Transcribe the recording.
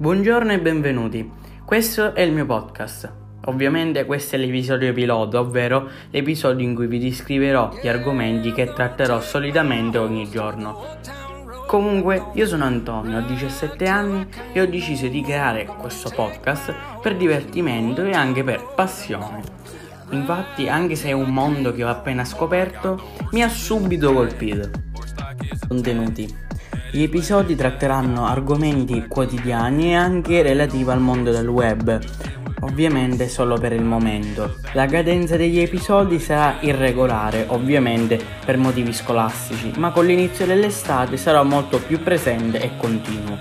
Buongiorno e benvenuti. Questo è il mio podcast. Ovviamente questo è l'episodio pilota, ovvero l'episodio in cui vi descriverò gli argomenti che tratterò solitamente ogni giorno. Comunque, io sono Antonio, ho 17 anni e ho deciso di creare questo podcast per divertimento e anche per passione. Infatti, anche se è un mondo che ho appena scoperto, mi ha subito colpito. Contenuti. Gli episodi tratteranno argomenti quotidiani e anche relativi al mondo del web, ovviamente solo per il momento. La cadenza degli episodi sarà irregolare, ovviamente per motivi scolastici, ma con l'inizio dell'estate sarà molto più presente e continuo.